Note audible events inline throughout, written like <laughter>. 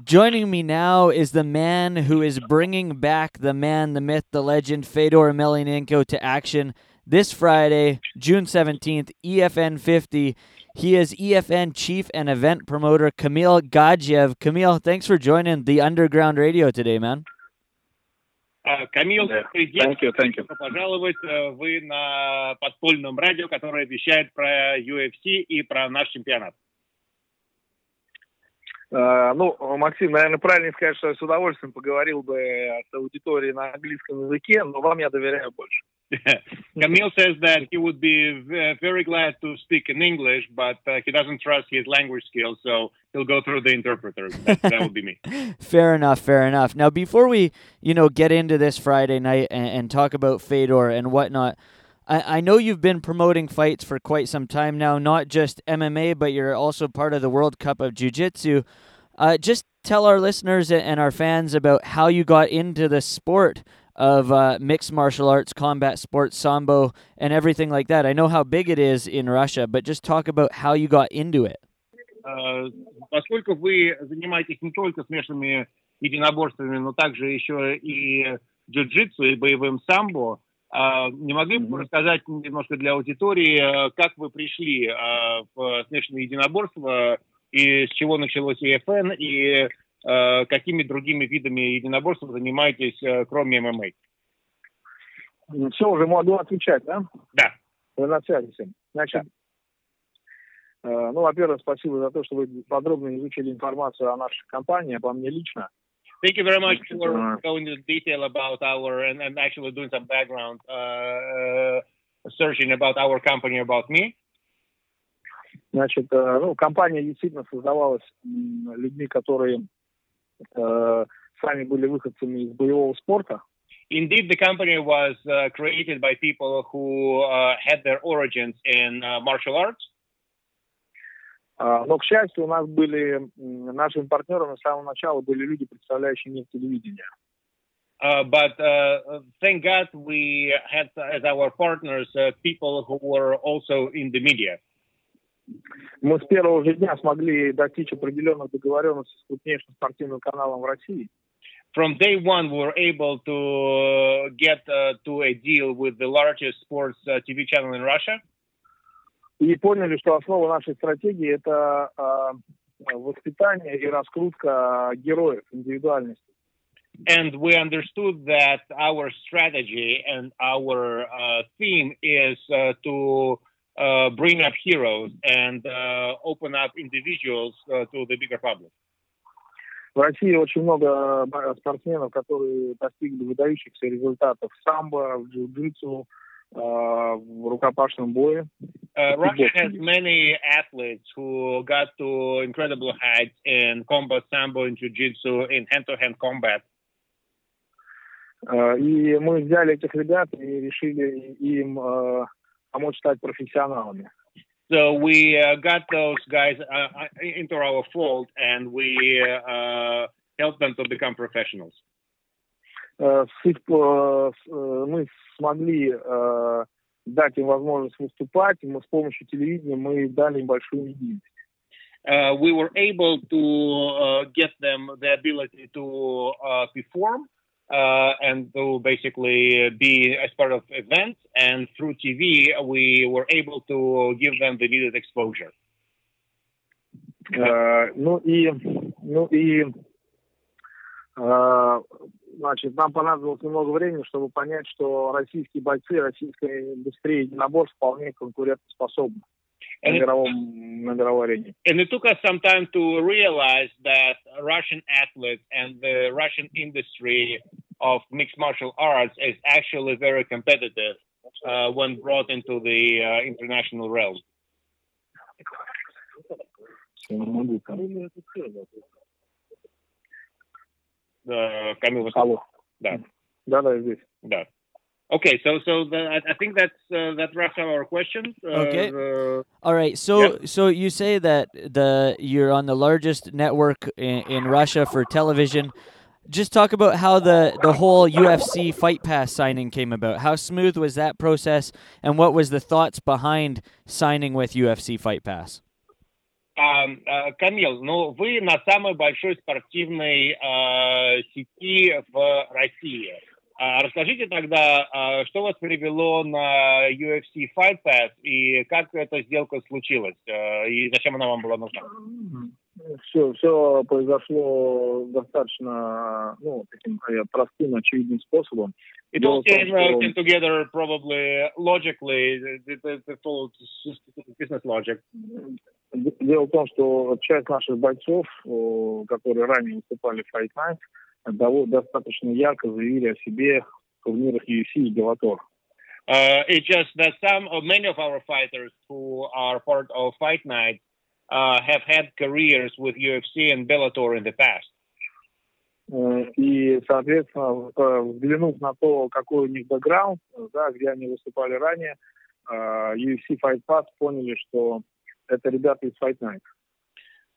Joining me now is the man who is bringing back the man, the myth, the legend, Fedor Emelianenko to action this Friday, June 17th, EFN 50. He is EFN chief and event promoter Kamil Gadzhiev. Camille, thanks for joining the Underground Radio today, man. Uh, Камил, thank you, thank you. пожаловать. Э, вы на подпольном радио, которое вещает про UFC и про наш чемпионат. Э, ну, Максим, наверное, правильно сказать, что я с удовольствием поговорил бы с аудиторией на английском языке, но вам я доверяю больше. <laughs> Kamil says that he would be э, very glad to speak in English, but uh, he doesn't trust his language skills, so he'll go through the interpreter. That, that would be me. <laughs> fair enough, fair enough. Now, before we, you know, get into this Friday night and, and talk about Fedor and whatnot, I, I know you've been promoting fights for quite some time now, not just MMA, but you're also part of the World Cup of Jiu Jitsu. Uh, just tell our listeners a- and our fans about how you got into the sport of uh, mixed martial arts, combat sports, sambo, and everything like that. I know how big it is in Russia, but just talk about how you got into it. Э, Поскольку вы занимаетесь не только смешанными единоборствами, но также еще и джиу-джитсу и боевым самбо, э, не могли бы вы рассказать немножко для аудитории, э, как вы пришли э, в смешанные единоборства и с чего началось ЕФН, и э, какими другими видами единоборств вы занимаетесь, кроме ММА? Все, уже могу отвечать, да? Да. Вы на связи всем. Значит, э, ну, во-первых, спасибо за то, что вы подробно изучили информацию о нашей компании, обо мне лично. Thank you very much Значит, for э, going into detail about our and, and actually doing some background uh, uh, searching about our company, about me. Значит, э, ну, компания действительно создавалась м, людьми, которые э, сами были выходцами из боевого спорта. Indeed, the company was uh, created by people who uh, had their origins in uh, martial arts. А, Но, к счастью, у нас были, нашими партнерами с самого начала были люди, представляющие мир телевидения. Uh, but uh, thank God we had as our partners uh, people who were also in the media. Мы с первого же дня смогли достичь определенных договоренностей с крупнейшим спортивным каналом в России. From day one, we were able to uh, get uh, to a deal with the largest sports uh, TV channel in Russia. И поняли, что основа нашей стратегии – это а, воспитание и раскрутка героев, индивидуальности. and we understood that our strategy and our uh, theme is uh, to uh, bring up heroes and uh, open up individuals uh, to the bigger public. В России очень много спортсменов, которые достигли выдающихся результатов в самбо, в джиу-джитсу, в рукопашном бое. Uh, Russia has many athletes who got to incredible heights in combat sambo and jiu-jitsu in hand-to-hand combat. А, И мы взяли этих ребят и решили им а, помочь стать профессионалами. So we uh, got those guys uh, into our fold and we uh, helped them to become professionals. Э, э, э, мы смогли э, дать им возможность выступать, и мы с помощью телевидения мы дали им большую медийность. uh, we were able to uh, get them the ability to uh, perform uh, and to basically be as part of events. And through TV, we were able to give them the needed exposure. Э, ну и, ну и, э, значит, нам понадобилось немного времени, чтобы понять, что российские бойцы, российская индустрия единоборств вполне конкурентоспособна на, And it, мировом, на мировой арене. and it took us some time to realize that Russian athletes and the Russian industry of mixed martial arts is actually very competitive uh, when brought into the uh, international realm. uh, Kamil was. Да. Да, да, здесь. Да. Okay, so so the, I think that's uh, that wraps up our questions. Uh, okay. All right. So yeah. so you say that the you're on the largest network in, in Russia for television. Just talk about how the the whole UFC Fight Pass signing came about. How smooth was that process, and what was the thoughts behind signing with UFC Fight Pass? А, Камил, ну вы на самой большой спортивной э, сети в России. А расскажите тогда, а, что вас привело на UFC Fight Pass и как эта сделка случилась и зачем она вам была нужна? Все, все произошло достаточно ну, таким простым, очевидным способом. It all came, uh, came together probably logically, the, the, the business logic. Дело в том, что часть наших бойцов, которые ранее выступали в Fight Night, достаточно ярко заявили о себе в турнирах UFC и Bellator. Uh, it's just that some of many of our fighters who are part of Fight Night uh, have had careers with UFC and Bellator in the past. И, соответственно, взглянув на то, какой у них бэкграунд, да, где они выступали ранее, UFC Fight Pass поняли, что это ребята из Fight Night.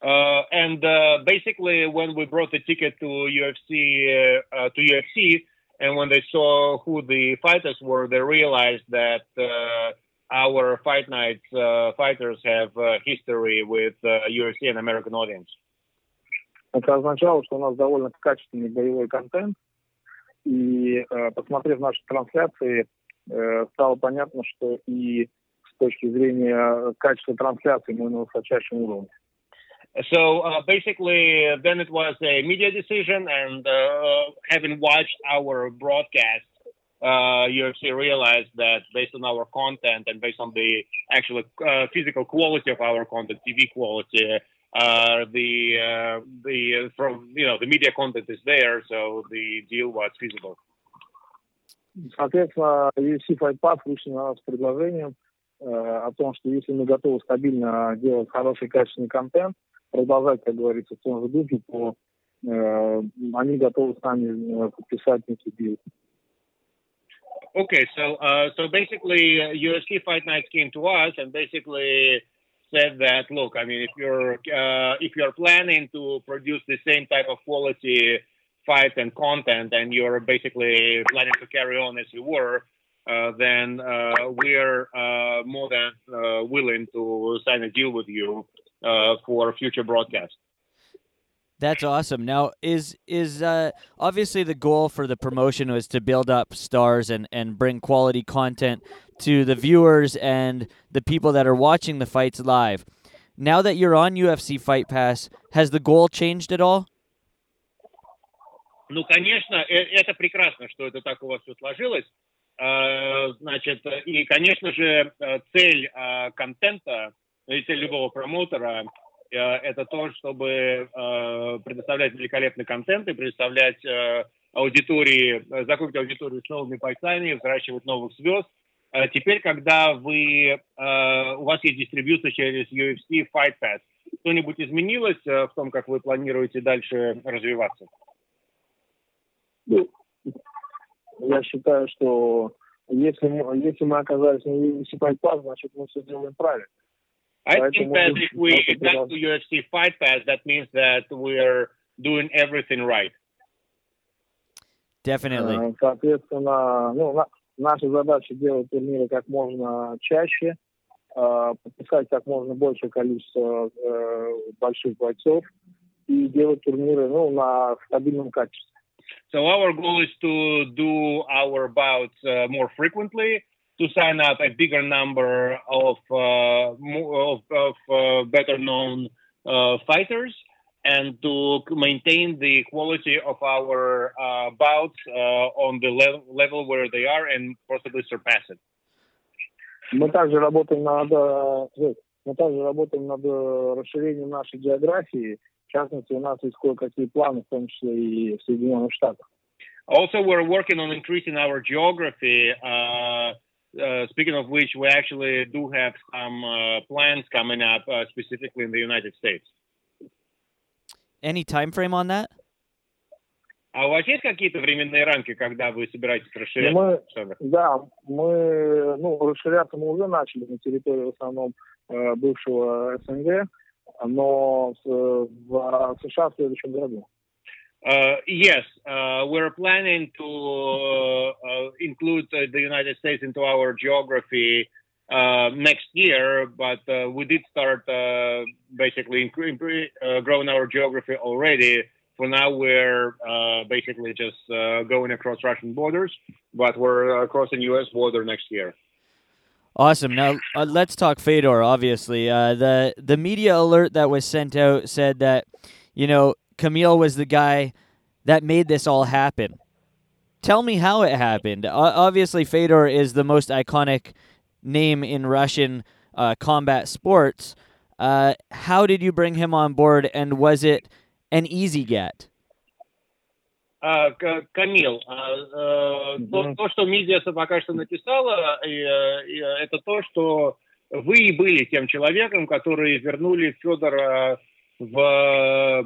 Uh, and uh, basically, when we brought the ticket to UFC uh, to UFC, and when they saw who the fighters were, they realized that our fight night fighters have history with UFC and American audience. Это означало, что у нас довольно качественный боевой контент, и э, посмотрев наши трансляции, э, стало понятно, что и с точки зрения качества трансляции мы на высочайшем уровне. So uh, basically, then it was a media decision, and uh, having watched our broadcast, uh, UFC realized that based on our content and based on the actual uh, physical quality of our content, TV quality, uh, the uh, the from you know the media content is there, so the deal was feasible. Соответственно, UFC Fight Pass вышли на нас с предложением э, о том, что если мы готовы стабильно делать хороший качественный контент, продолжать, как говорится, в том же духе, то э, они готовы с нами подписать некий дил. Okay, so uh, so basically, uh, Fight Night came to us and basically said that, look, I mean, if you're uh, if you're planning to produce the same type of quality fight and content, and you're basically planning to carry on as you were, uh, then uh, we're uh, more than uh, willing to sign a deal with you uh, for future broadcasts. That's awesome. Now, is is uh, obviously the goal for the promotion was to build up stars and, and bring quality content to the viewers and the people that are watching the fights live. Now that you're on UFC Fight Pass, has the goal changed at all? Ну, конечно, это прекрасно, что это так у вас все сложилось. Значит, и, конечно же, цель контента и цель любого промоутера э, это то, чтобы э, предоставлять великолепный контент и предоставлять э, аудитории, закупить аудиторию с новыми бойцами, взращивать новых звезд. Теперь, когда вы, у вас есть дистрибьюция через UFC Fight Pass, что-нибудь изменилось в том, как вы планируете дальше развиваться? Ну, я считаю, что если, если мы оказались на UFC Fight Pass, значит, мы все делаем правильно. I think that if we come to UFC Fight Pass, that means that we're doing everything right. Definitely. Соответственно, ну, наша задача делать турниры как можно чаще, подписать как можно большее количество больших бойцов и делать турниры ну, на стабильном качестве. So our goal is to do our bouts uh, more frequently to sign up a bigger number of uh, of, of uh, better known uh, fighters and to maintain the quality of our uh, bouts uh, on the level, level where they are and possibly surpass it. Мы также работаем над мы также работаем над расширением нашей географии. В частности, у нас есть кое-какие планы, в том числе и в Соединенных Штатах. Also, we're working on increasing our geography. Uh, uh, speaking of which, we actually do have some uh, plans coming up, uh, specifically in the United States. Any time frame on that? А у вас есть какие-то временные рамки, когда вы собираетесь расширяться? Мы, да, мы, ну, расширяться мы уже начали на территории в основном э, бывшего СНГ, но с, в США в следующем году. Uh, yes, uh, we're planning to uh, include the United States into our geography uh, next year, but uh, we did start uh, basically uh, growing our geography already. For now, we're uh, basically just uh, going across Russian borders, but we're crossing U.S. border next year. Awesome. Now let's talk Fedor. Obviously, the the media alert that was sent out said that you know Kamil was the guy that made this all happen. Tell me how it happened. Uh, obviously, Fedor is the most iconic name in Russian uh, combat sports. Uh, how did you bring him on board, and was it an easy get? Uh, Камил, э, то, то, что Мидиаса пока что написала, э, э, это то, что вы были тем человеком, который вернули Федора в,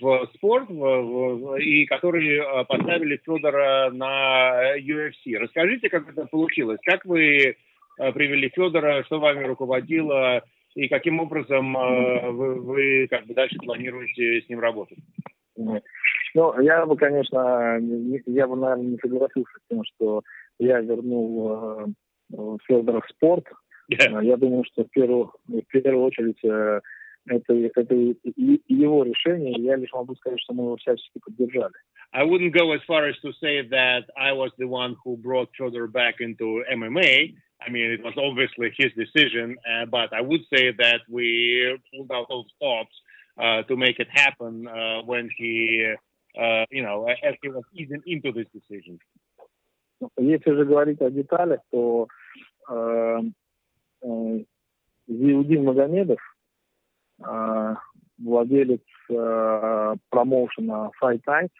в спорт в, в, и который поставили Федора на UFC. Расскажите, как это получилось? Как вы Э, привели Федора, что вами руководило и каким образом э, вы, вы как бы дальше планируете с ним работать? Ну, я бы, конечно, я бы, наверное, не согласился с тем, что я вернул э, Федора в спорт. Yeah. Я думаю, что в первую, в первую очередь это, это его решение. Я лишь могу сказать, что мы его всячески поддержали. I wouldn't go as far as to say that I was the one who brought Fedor back into MMA. I mean, it was obviously his decision, uh, but I would say that we pulled out all stops uh, to make it happen uh, when he, uh, you know, as he was easing into this decision. Если же говорить о деталях, то э, э, Зиудин Магомедов, э, владелец э, промоушена Fight Night,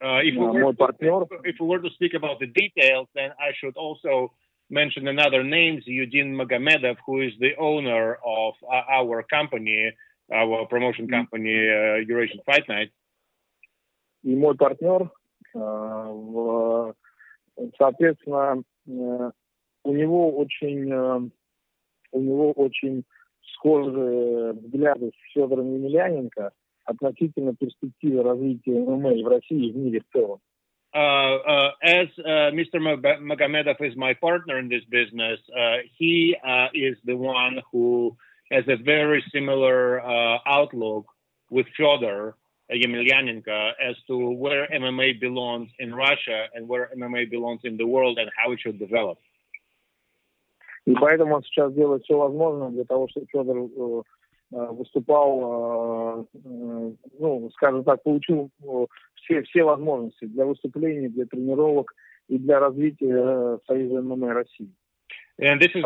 Uh, if, we were to, if we were to speak about the details, then I should also mention another name, Eugene Magomedov, who is the owner of uh, our company, our promotion mm-hmm. company, uh, Eurasian Fight Night. И мой партнер, в, соответственно, у него очень, у него очень схожие взгляды с Федором Емельяненко – относительно перспективы развития ММА в России и в мире в целом? Uh, uh, as uh, Mr. Magomedov is my partner in this business, uh, he uh, is the one who has a very similar uh, outlook with Fyodor Yemelyanenko as to where MMA belongs in Russia and where MMA belongs in the world and how it should develop. И поэтому он сейчас делает все возможное для того, чтобы Федор выступал, ну, скажем так, получил все, все возможности для выступлений, для тренировок и для развития Союза ММА России. And this is.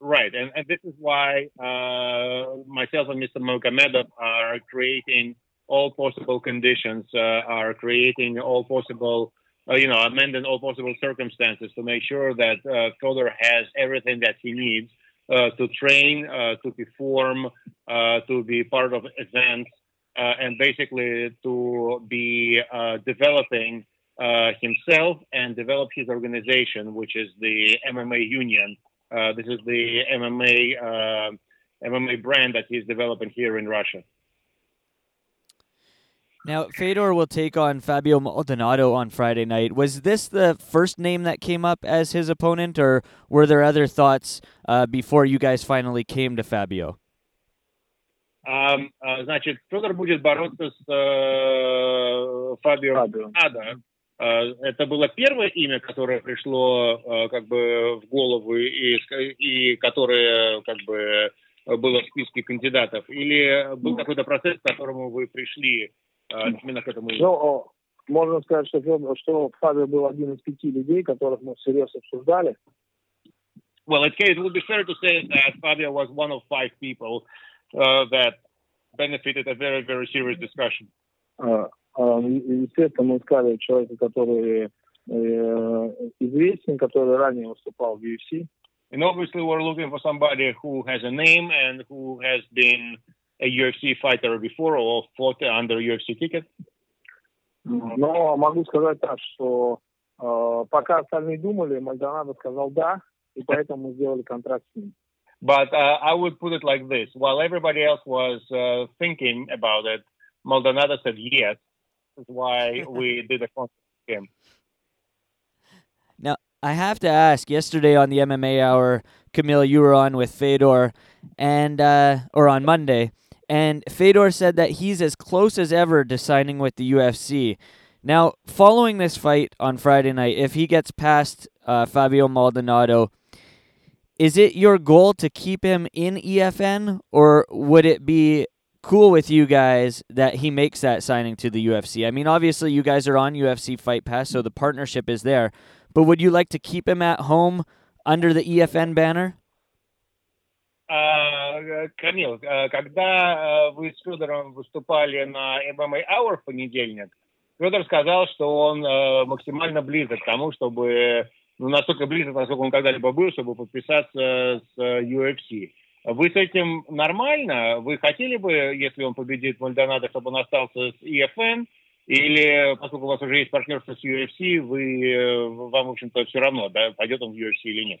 Right, and, and this is why uh, myself and Mr. Mogomedov are creating all possible conditions, uh, are creating all possible, uh, you know, amending all possible circumstances to make sure that uh, Fedor has everything that he needs uh, to train, uh, to perform, uh, to be part of events, and basically to be developing himself and develop his organization, which is the MMA Union. this is the MMA MMA brand that he's developing here in Russia. Now, Fedor will take on Fabio Maldonado on Friday night. Was this the first name that came up as his opponent, or were there other thoughts uh, before you guys finally came to Fabio? Um, uh, значит, Федор будет бороться с uh, Фабио Мaldonado. Uh, это было первое имя, которое пришло uh, как бы в голову и, и которое как бы было в списке кандидатов? Или был какой-то процесс, к которому вы пришли именно к этому? Ну, можно сказать, что, что Фабио был один из пяти людей, которых мы всерьез обсуждали. Well, it would be fair to say that Fabio was one of five people uh, that benefited a very, very serious discussion. Uh, uh, естественно, мы искали человека, который известен, который ранее выступал в UFC. And obviously, we're looking for somebody who has a name and who has been a UFC fighter before or fought under UFC ticket? Но могу сказать так, что э, пока остальные думали, Мальдонадо сказал да, и поэтому сделали контракт с ним. But uh, I would put it like this: while everybody else was uh, thinking about it, Maldonado said yes. That's why we <laughs> did a contract with him. Now I have to ask. Yesterday on the MMA Hour, Kamil, you were on with Fedor, and uh, or on Monday, and Fedor said that he's as close as ever to signing with the UFC. Now, following this fight on Friday night, if he gets past uh, Fabio Maldonado, is it your goal to keep him in EFN, or would it be cool with you guys that he makes that signing to the UFC? I mean, obviously, you guys are on UFC Fight Pass, so the partnership is there. But would you like to keep him at home under the EFN banner? Камил, когда вы с Федором выступали на MMA Hour в понедельник, Федор сказал, что он максимально близок к тому, чтобы, ну, настолько близок, насколько он когда-либо был, чтобы подписаться с UFC. Вы с этим нормально? Вы хотели бы, если он победит Мальдонадо, чтобы он остался с EFN? Или, поскольку у вас уже есть партнерство с UFC, вы, вам, в общем-то, все равно, да, пойдет он в UFC или нет?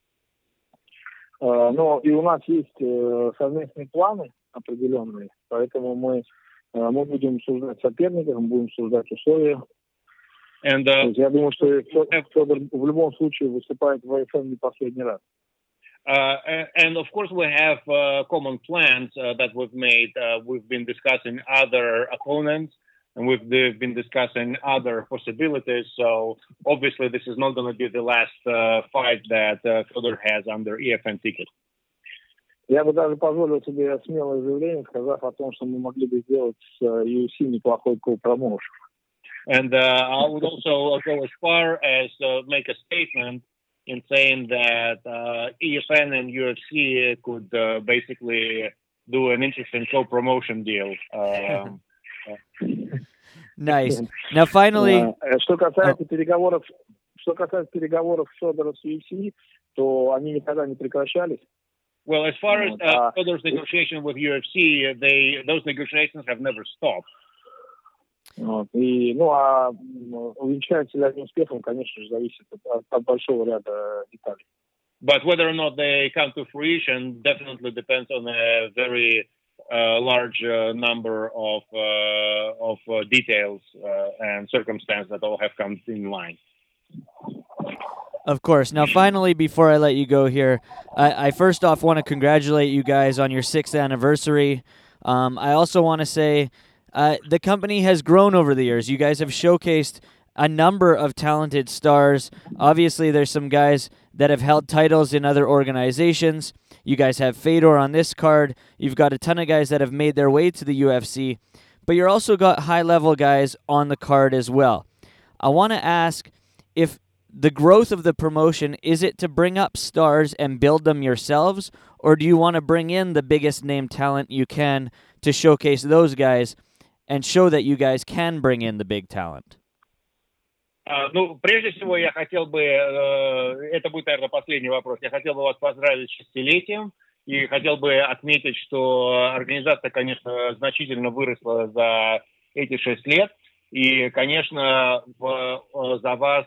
Но и у нас есть совместные планы определенные, поэтому мы, мы будем обсуждать соперников, мы будем обсуждать условия. And, uh, я думаю, что Федор в любом случае выступает в АФМ не последний раз. Uh, and of course, we have uh, common plans uh, that we've made. we've been discussing other opponents and we've been discussing other possibilities. So obviously, this is not going to be the last uh, fight that uh, Fedor has under EFN ticket. Я бы даже позволил себе смелое заявление, сказав о том, что мы могли бы сделать э, с UFC неплохой колл-промоушен. And uh, I would also go as far as uh, make a statement in saying that uh, EFN and UFC could uh, basically do an interesting co-promotion deal. Um, Nice. <laughs> Now, finally, что касается переговоров, что касается переговоров Федора с UFC, то они никогда не прекращались. Well, as far as uh, Fedor's negotiation with UFC, they those negotiations have never stopped. Вот. И, ну, а увенчаются ли они успехом, конечно же, зависит от, от большого ряда деталей. But whether or not they come to fruition definitely depends on a very uh, large uh, number of uh, of details and circumstances that all have come in line. Of course. Now, finally, before I let you go here, I, I first off want to congratulate you guys on your sixth anniversary. Um, I also want to say uh, the company has grown over the years. You guys have showcased a number of talented stars. Obviously, there's some guys that have held titles in other organizations. You guys have Fedor on this card. You've got a ton of guys that have made their way to the UFC, but you're also got high level guys on the card as well. I want to ask if the growth of the promotion is it to bring up stars and build them yourselves, or do you want to bring in the biggest name talent you can to showcase those guys and show that you guys can bring in the big talent? Ну, прежде всего, я хотел бы, это будет, наверное, последний вопрос, я хотел бы вас поздравить с шестилетием и хотел бы отметить, что организация, конечно, значительно выросла за эти шесть лет. И, конечно, в, за вас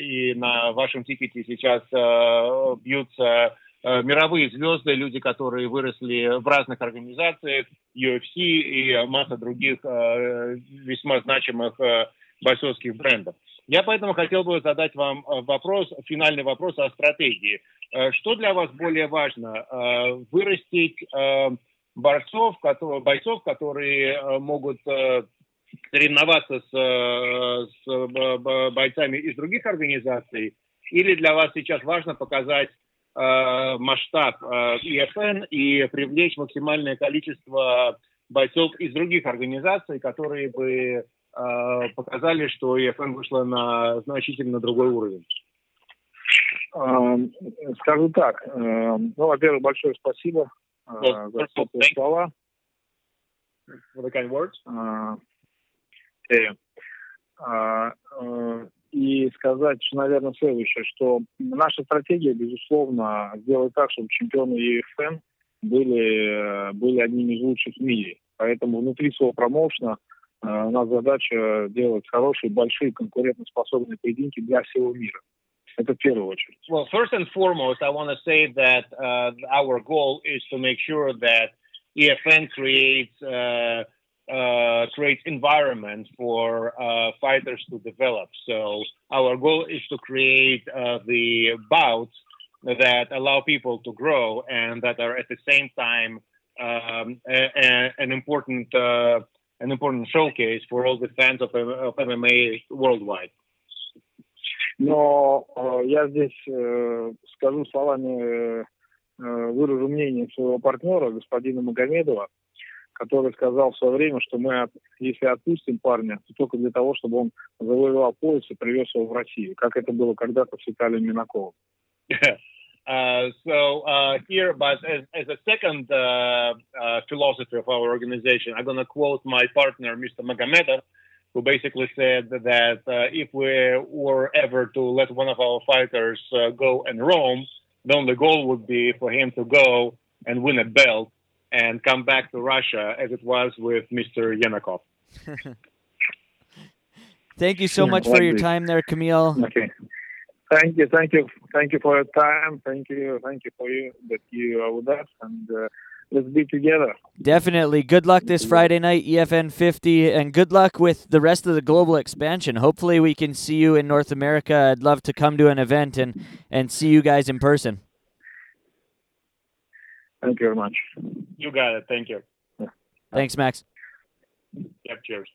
и на вашем тикете сейчас бьются мировые звезды, люди, которые выросли в разных организациях, UFC и масса других весьма значимых бойцовских брендов. Я поэтому хотел бы задать вам э, вопрос, финальный вопрос о стратегии. Э, что для вас более важно? Э, вырастить борцов, бойцов, которые могут соревноваться с, с бойцами из других организаций? Или для вас сейчас важно показать масштаб ИФН и привлечь максимальное количество бойцов из других организаций, которые бы показали, что EFN вышла на значительно другой уровень? Скажу так. Ну, во-первых, большое спасибо well, за теплые слова. For the kind words. И сказать, наверное, следующее, что наша стратегия, безусловно, сделать так, чтобы чемпионы ЕФН были, были одними из лучших в мире. Поэтому внутри своего промоушена э, у нас задача делать хорошие, большие, конкурентоспособные поединки для всего мира. Это в первую очередь. Well, first and foremost, I want to say that uh, our goal is to make sure that EFN creates uh, uh, creates environment for uh, fighters to develop. So our goal is to create uh, the bouts that allow people to grow and that are at the same time um, a, a, an important uh, an important showcase for all the fans of, of MMA worldwide. Но э, я здесь э, скажу словами, э, выражу мнение своего партнера, господина Магомедова, который сказал в свое время, что мы, если отпустим парня, то только для того, чтобы он завоевал пояс и привез его в Россию, как это было когда-то с Виталием Минаковым. <laughs> Uh, so uh, here, but as, as a second uh, uh philosophy of our organization, I'm going to quote my partner, Mr. Magomedov, who basically said that uh, if we were ever to let one of our fighters uh, go and roam, then the goal would be for him to go and win a belt and come back to Russia as it was with Mr. Minakov. <laughs> thank you so much for your time there, Kamil. Okay. Thank you, thank you, thank you for your time. Thank you, thank you for you that you are with us, and uh, let's be together. Definitely. Good luck this Friday night, EFN 50, and good luck with the rest of the global expansion. Hopefully, we can see you in North America. I'd love to come to an event and and see you guys in person. Thank you very much. You got it. Thank you. Thanks, Max. Yep. Cheers.